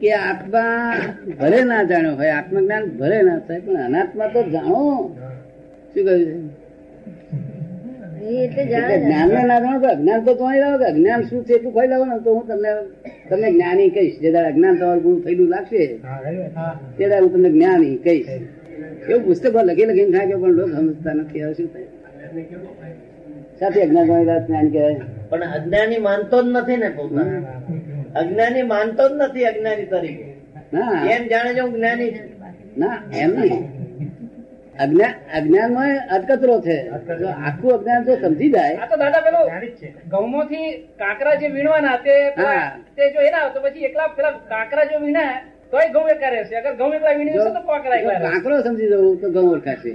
કે આત્મા ભલે ના જાણ્યો હોય આત્મજ્ઞાન ભલે ના થાય પણ અનાત્મા તો જાણો. શું કહ્યું. જ્ઞાન ને ના જાણો તો અજ્ઞાન તો કોઈ લાવો કે અજ્ઞાન શું છે એટલું કોઈ લાવો ને તો હું તમને તમને જ્ઞાની કહીશ. જે દાડા અજ્ઞાન તમારું પૂરું થયેલું લાગશે તે દાડા હું તમને જ્ઞાની કહીશ. એવું પુસ્તકો લખી લખીને થાય કે પણ લોકો સમજતા નથી હવે શું થાય? સાથે અજ્ઞાન જ્ઞાન કહેવાય. પણ અજ્ઞાની માનતો જ નથી ને પોતાને. અજ્ઞાની માનતો જ નથી અજ્ઞાની તરીકે. ના. એમ જાણે છે હું જ્ઞાની ના એમ નહીં. અજ્ઞાન અજ્ઞાનમાં અટકતરો છે. આખું અજ્ઞાન જો સમજી જાય આ તો દાદા પેલો ગૌમાંથી કાંકરા જે વીણવાના તે જો એના તો પછી એકલા પેલા કાંકરા જો વીણા તોય ઘઉં એકલા રહેશે. અગર ઘઉં એકલા વીણી તો કાંકરા એકલા કાંકરો સમજી જવું તો ઘઉં ઓળખાશે.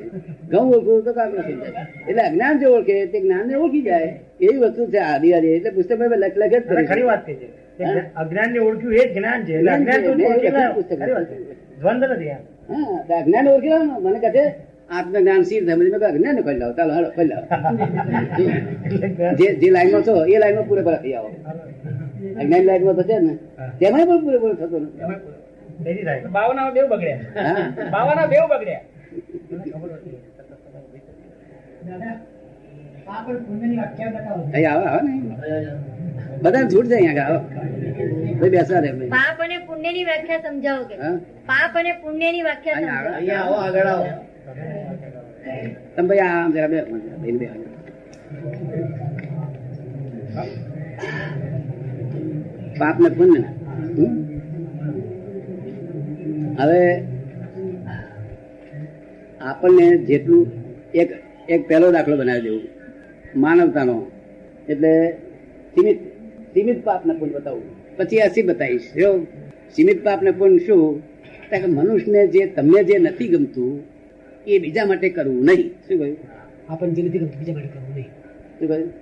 ઘઉં ઓળખવું તો કાંકરો સમજાય એટલે અજ્ઞાન જે ઓળખે તે જ્ઞાન ને ઓળખી જાય. એવી વસ્તુ છે આદિ આદિ. એટલે પુસ્તક લખ લખે જ ખરી વાત કહી છે. અજ્ઞાન ને ઓળખ્યું એ જ્ઞાન છે. એટલે અજ્ઞાન તો. દ્વંદ્વ નથી અજ્ઞાન ઓળખી લાવો મને કહે છે આત્મજ્ઞાન શીર સમજ મેં અજ્ઞાન ને ખોલી લાવો ચાલો હાલો ખોલી લાવો જે જે લાઈનમાં છો એ લાઈનમાં પૂરેપૂરા થઈ આવો. અજ્ઞાન લાઈનમાં તો છે ને. તેમાં પણ પૂરેપૂરો થતો નથી. ભાવના બેવ બગડ્યા ભાવના બેવ બગડ્યા. હા. બાવાના બેવ બગડ્યા. અહીં આવે આવો ને. બધા છૂટ જાય અહીંયા આવો બેસા રે પાપ અને પુણ્યની વ્યાખ્યા સમજાવો કે. પાપ અને પુણ્યની વ્યાખ્યા અહીંયા આવો આગળ આવો. તમે ભાઈ આમ જરા બે બે પાપ ને પુણ્ય હવે આપણને જેટલું એક એક પહેલો દાખલો બનાવી દેવું. માનવતાનો. એટલે સીમિત સીમિત પાપ ને પુણ્ય બતાવું. પછી અસી બતાવીશ? જો સીમિત પાપ ને પુણ્ય શું કે મનુષ્યને જે તમને જે નથી ગમતું એ બીજા માટે કરવું નહીં. શું કહ્યું? આપણને જે નથી ગમતું બીજા માટે કરવું નહીં. શું કહ્યું?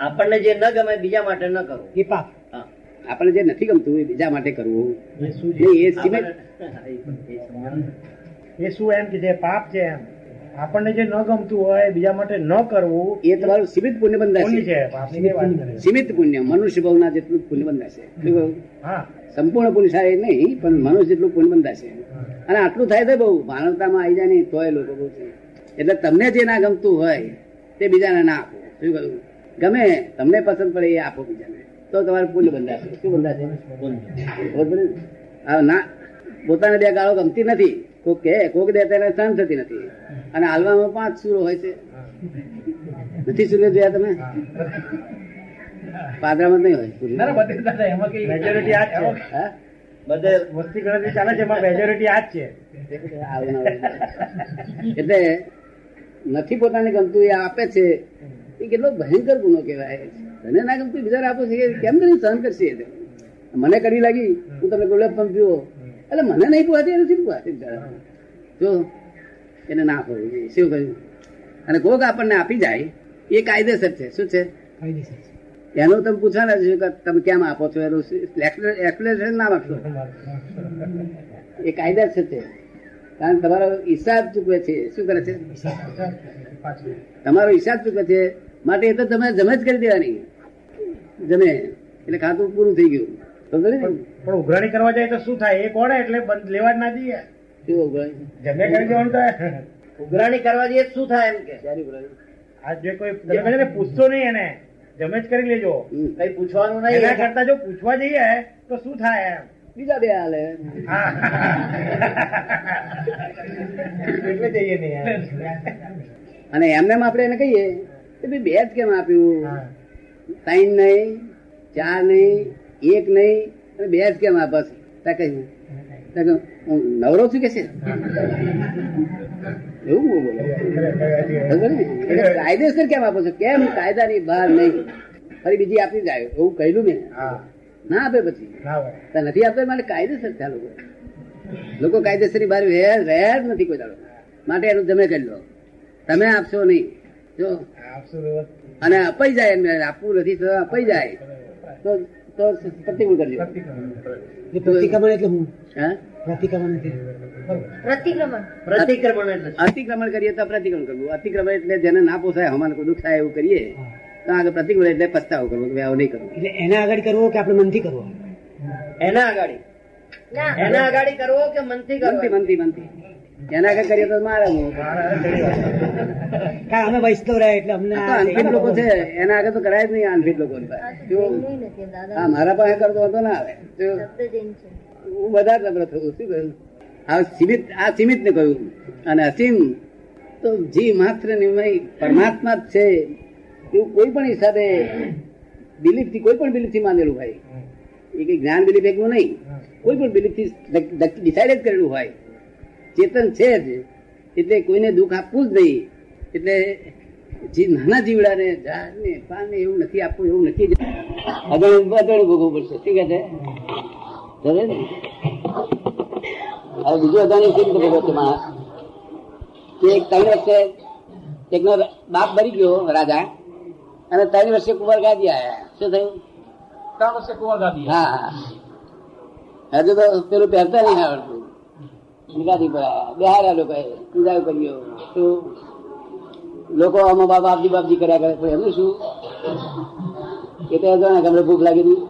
આપણને જે ન ગમે બીજા માટે ન કરો. એ પાપ. હા. આપણને જે નથી ગમતું એ બીજા માટે કરવું. શું છે? એ સીમિત. એ શું એમ કે જે પાપ છે એમ? આપણને જે ન ગમતું હોય બીજા માટે ન કરવું એ તમારું સીમિત પુણ્ય બંધાશે સીમિત પુણ્ય. મનુષ્ય ભવના જેટલું પુણ્ય બંધાશે સંપૂર્ણ પુરુષાય નહીં પણ મનુષ્ય જેટલું પુણ્ય બંધાશે અને આટલું થાય તો બહુ. માનવતામાં આવી જાય નહીં તોય લોકો બહુ છે. એટલે તમને જે ના ગમતું હોય તે બીજાને ના આપો. શું કહ્યું ગમે તમને પસંદ પડે એ આપો બીજાને. તો તમારું પુણ્ય બંધાશે શું બંધાશે ના. પોતાને બે ગાળો ગમતી નથી. કોક કે કોક દે તેને સહન થતી નથી. અને હાલવામાં પાંચ સુરો હોય છે. નથી સુરો જોયા તમે? પાદરામાં નહીં હોય બધે મેજોરિટી આ છે. વસ્તી ગણતરી ચાલે છે મેજોરિટી આ જ છે. આવું ના હોય. એટલે નથી પોતાને ગમતું એ આપે છે. એ કેટલો ભયંકર ગુનો કહેવાય. તને ના ગમતું બીજા આપો છે કેમ કરી સહન કરશે મને કડી લાગી હું તમને ગુલાબ પંપ પીવો. એટલે મને નહીં એ નથી બિચારા. જો એને ના હોવું જોઈએ શું કહ્યું? અને કોક આપણને આપી જાય એ કાયદેસર છે. શું છે? એનું તમે પૂછવાના છે કે તમે કેમ આપો છો? એનું એક્સપ્લેનેશન ના આપશો. એ કાયદેસર છે. કારણ તમારો હિસાબ ચૂકવે છે. શું કરે છે? તમારો હિસાબ ચૂકવે છે. માટે એ તો તમે જમે જ કરી દેવાની. જમે. એટલે ખાતું પૂરું થઈ ગયું? પણ ઉઘરાણી કરવા જાય તો શું થાય? એ કોણે એટલે બંધ લેવા જ ના ઉઘરાણી? જમે કરી દેવાનું તો ઉઘરાણી કરવા જઈએ શું થાય એમ કે? આ જે કોઈ પૂછતો નહીં એને. જમે જ કરી લેજો. કઈ પૂછવાનું એના કરતા જો પૂછવા જઈએ તો શું થાય એમ? બીજા બે હાલે. એટલે જઈએ નહીં અને એમને એમ આપણે એને કહીએ કે ભાઈ બે જ કેમ આપ્યું? સાઈન નહીં ચા નહીં એક નહીં અને બે જ કેમ આપસ તા ત્યાં કહ્યું, હું? નવરો છું કે છે? એવું બોલો? કાયદેસર કેમ આપો છો? કેમ કાયદાની બહાર નહીં? ફરી બીજી આપી જાય એવું કહેલું મેં. હા. ના આપે પછી. નથી આપતા માટે કાયદેસર થયા લોકો. લોકો કાયદેસરની બહાર વેર વેર નથી કોઈ દાડો. માટે એનું તમે કરી લો. તમે આપશો નહીં. જો. આપશું અને અપાઈ જાય એમને આપવું નથી તો અપાઈ જાય. તો તો પ્રતિકૂળ કરજો. પ્રતિક્રમણ એટલે હું? પ્રતિક્રમણ એટલે? અતિક્રમણ કરીએ તો પ્રતિક્રમણ કરવું. અતિક્રમણ એટલે જેને ના પોસાય હમાને કોઈ દુઃખ થાય એવું કરીએ તો આગળ પ્રતિક્રમણ એટલે પસ્તાવો કરવો કે આવું નહીં કરવું. એટલે એના આગળ કરવો કે આપણે મનથી કરવો? એના આગળ. એના આગળ કરવો કે મનથી કરવો? મનથી મનથી મનથી. એના આગળ કરીએ તો મારે કારણ અમે વૈષ્ણવ રહ્યા એટલે અમને અનફિટ લોકો છે એના આગળ તો કરાય જ નહીં અનફિટ લોકો હા મારા પાસે કરતો હતો ના આવે. હું વધારે નમ્ર થયું શું કહ્યું? આ સીમિત આ સીમિત ને કહ્યું. અને અસીમ તો જી માત્ર નિર્મય પરમાત્મા જ છે. એવું કોઈ પણ હિસાબે બિલીફથી કોઈ પણ બિલીફથી માનેલું હોય. એ કઈ જ્ઞાન બિલીફ એકનું નહીં. કોઈ પણ બિલીફથી ડિસાઇડ જ કરેલું હોય. ચેતન છે જ. એટલે કોઈને દુઃખ આપવું જ નહીં. એટલે જે નાના જીવડાને ઝાડને પાનને એવું નથી આપવું એવું નથી જ. અગળ અગળ ભોગવવું પડશે. શું કહે છે? ને? હવે બીજું અદાણી કેવી રીતે ભોગવે માણસ કે એક ત્રણ વર્ષે એકનો બાપ મરી ગયો રાજા અને ત્રણ વર્ષે કુંવર ગાદી આયા. શું થયું? ત્રણ વર્ષે કુંવર ગાદી હા હજુ તો પેલું પહેરતા નહીં આવડતું. ગાદી પર આયા. બિહાર્યા લોકો પૂજા કર્યો તો લોકો આમાં બાપ બાપજી બાપજી કર્યા કરે. તો એમનું શું? એ તો હજુ ગમે ભૂખ લાગી હતી.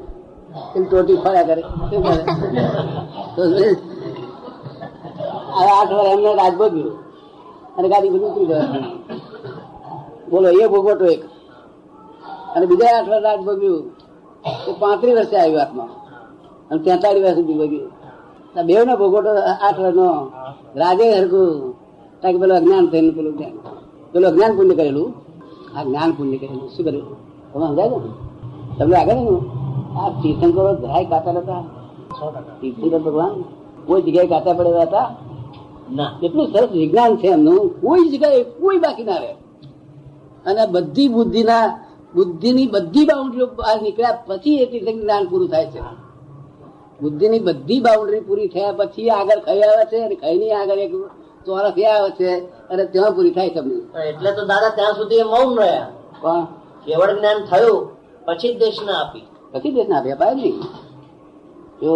પેલી ટોટી ફર્યા કરે. શું આઠ વાર એમને રાજ ભોગ્યું અને ગાડી બધું ઉતરી બોલો, એ ભોગવટો એક. અને બીજા આઠ વાર રાજ ભોગ્યું તો પાંત્રીસ વર્ષે આવ્યું હાથમાં. અને તેતાલીસ વર્ષ ભોગ્યું. બે નો ભોગવટો આઠ વર્ષ નો રાજે હરકું કારણ કે પેલું અજ્ઞાન થઈને પેલું જ્ઞાન પેલું અજ્ઞાન પુણ્ય કરેલું. આ જ્ઞાન પુણ્ય કરેલું. શું કર્યું તમે સમજાય ને? તમને આગળ ને? આ તીર્થંકરો જરાય કાતા હતા તીર્થંકર ભગવાન કોઈ જગ્યાએ કાતા પડેલા હતા? ના. એટલું સરસ વિજ્ઞાન છે એમનું. કોઈ જગ્યાએ કોઈ બાકી ના રહે. અને બધી બુદ્ધિના બુદ્ધિની બધી બાઉન્ડ્રીઓ બહાર નીકળ્યા પછી એ તીર્થંકર જ્ઞાન પૂરું થાય છે. બુદ્ધિની બધી બાઉન્ડ્રી પૂરી થયા પછી આગળ ખાઈ આવે છે અને ખાઈ આગળ એક ચોરસ એ આવે છે અને ત્યાં પૂરી થાય તમને. એટલે તો દાદા ત્યાં સુધી એ મૌન રહ્યા. કોણ? કેવળ જ્ઞાન થયું પછી દેશના આપી. પછી દેશના આપી. અપાય નહીં. જો.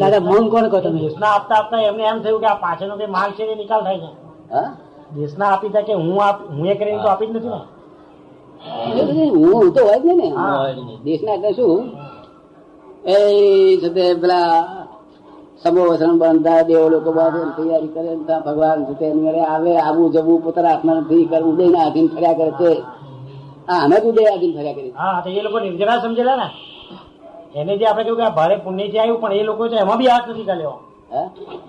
દાદા મૌન કોણ કહો તમે? દેશના આપતા આપતા એમને એમ થયું કે આ પાછળનો કઈ માલ છે એ નિકાલ થાય છે. હા? દેશના આપી તા કે હું આપ હું એ કરીને તો આપી જ નથી ને? હું તો હોય જ ને દેશ દેશના એટલે શું? એ પેલા સમૂહ વસણ બંધા દેવ લોકો બાંધે તૈયારી કરે ત્યાં ભગવાન તે ઘરે આવે આવું જવું પોતાના હાથમાં નથી કરવું ઉદય ના આધીન ફર્યા કરે છે. હા અમે જ ઉદય આધીન ફર્યા કરે હા તો એ લોકો નિર્જરા સમજેલા ને? એને જે આપણે કહ્યું કે ભારે પુણ્ય છે આવ્યું પણ એ લોકો છે એમાં બી હાથ નથી કર્યો. હા?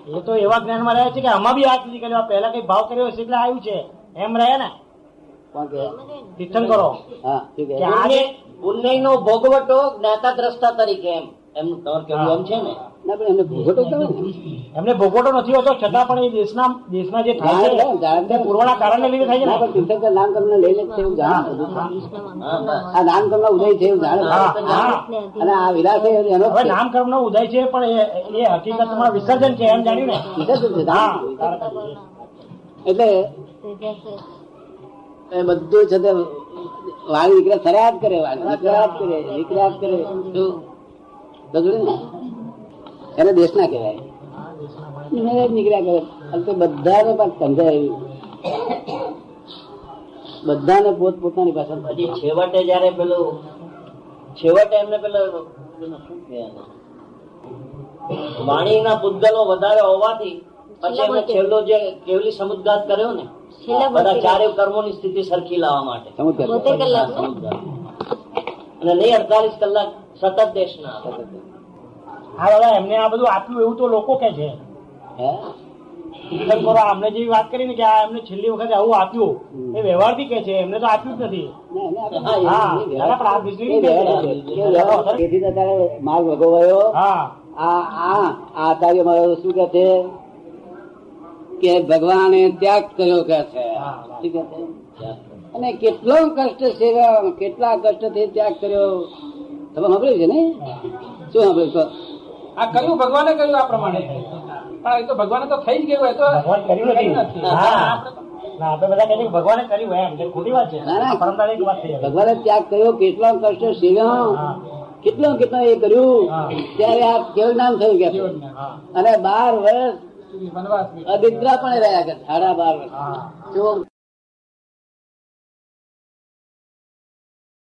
એ તો એવા જ્ઞાનમાં રહ્યા છે કે આમાં બી હાથ નથી કર્યો. પહેલા કઈ ભાવ કર્યો હશે એટલે આવ્યું છે. એમ રહ્યા ને? તીર્થન કરો પુણ્ય નો ભોગવટો જ્ઞાતા દ્રષ્ટા તરીકે એમ. એમનું તર કેવું એમ છે ને? એમને ભોગવટો ને નથી હોતો છતાં પણ એ દેશના દેશના જે થાય છે પૂર્વના કારણને લીધે થાય છે ને? તીર્થંકર નામ તમને લઈ લે છે એવું જાણે. બધું. આ નામ તમને ઉદય છે એવું જાણે. અને આ વિલાસ એનો. નામકર્મ નો ઉદય છે પણ એ હકીકતમાં વિસર્જન છે એમ જાણ્યું ને? વિસર્જન છે, એટલે બધું છે તે વાણી નીકળે ફરિયાદ કરે વાણી નીકળ્યા કરે નીકળ્યા કરે. શું ને. એને દેશના કહેવાય. નીકળ્યા કરે. બધાને પણ સમજાય બધાને પોત પોતાની ભાષા પછી છેવટે જયારે પેલું છેવટે એમને પેલો વાણીના પુદ્ગલો વધારે હોવાથી પછી એમને છેલ્લો જે કેવલી સમુદ્ઘાત કર્યો ને બધા ચારે ચારે કર્મોની સ્થિતિ સરખી લાવવા માટે. અને નહીં અડતાલીસ કલાક સતત દેશના. હા દાદા એમને આ બધું આપ્યું એવું તો લોકો કે છે. અમને જેવી વાત કરી ને કે આ એમને છેલ્લી વખત આવું આપ્યું. એ વ્યવહારથી કે છે એમને તો આપ્યું જ નથી. વ્યવહાર છે. વ્યવહાર છે. માલ ભગવાયો. આ આ આ આચાર્ય મારો શું કે છે? કે ભગવાને ત્યાગ કર્યો કે છે. છે? અને કેટલો કષ્ટ સેવા કેટલા કષ્ટથી ત્યાગ કર્યો? તમે સાંભળ્યું છે ને? શું સાંભળ્યું છો? આ કહ્યું ભગવાને કહ્યું આ પ્રમાણે પણ એ તો ભગવાને તો થઈ જ ગયું એ તો ભગવાન કર્યું નથી. હા. ના આપણે બધા કહીએ કે ભગવાને કર્યું એમ જે ખોટી વાત છે. ના, ના. પરંપરાગત વાત છે. ભગવાને ત્યાગ કર્યો કેટલો કષ્ટ સેવ્યો. કેટલો કેટલો એ કર્યું. ત્યારે આ કેવું નામ થયું કે. અને બાર વર્ષ અદિદ્રા પણ રહ્યા કે? સાડા બાર વર્ષ. હા. જો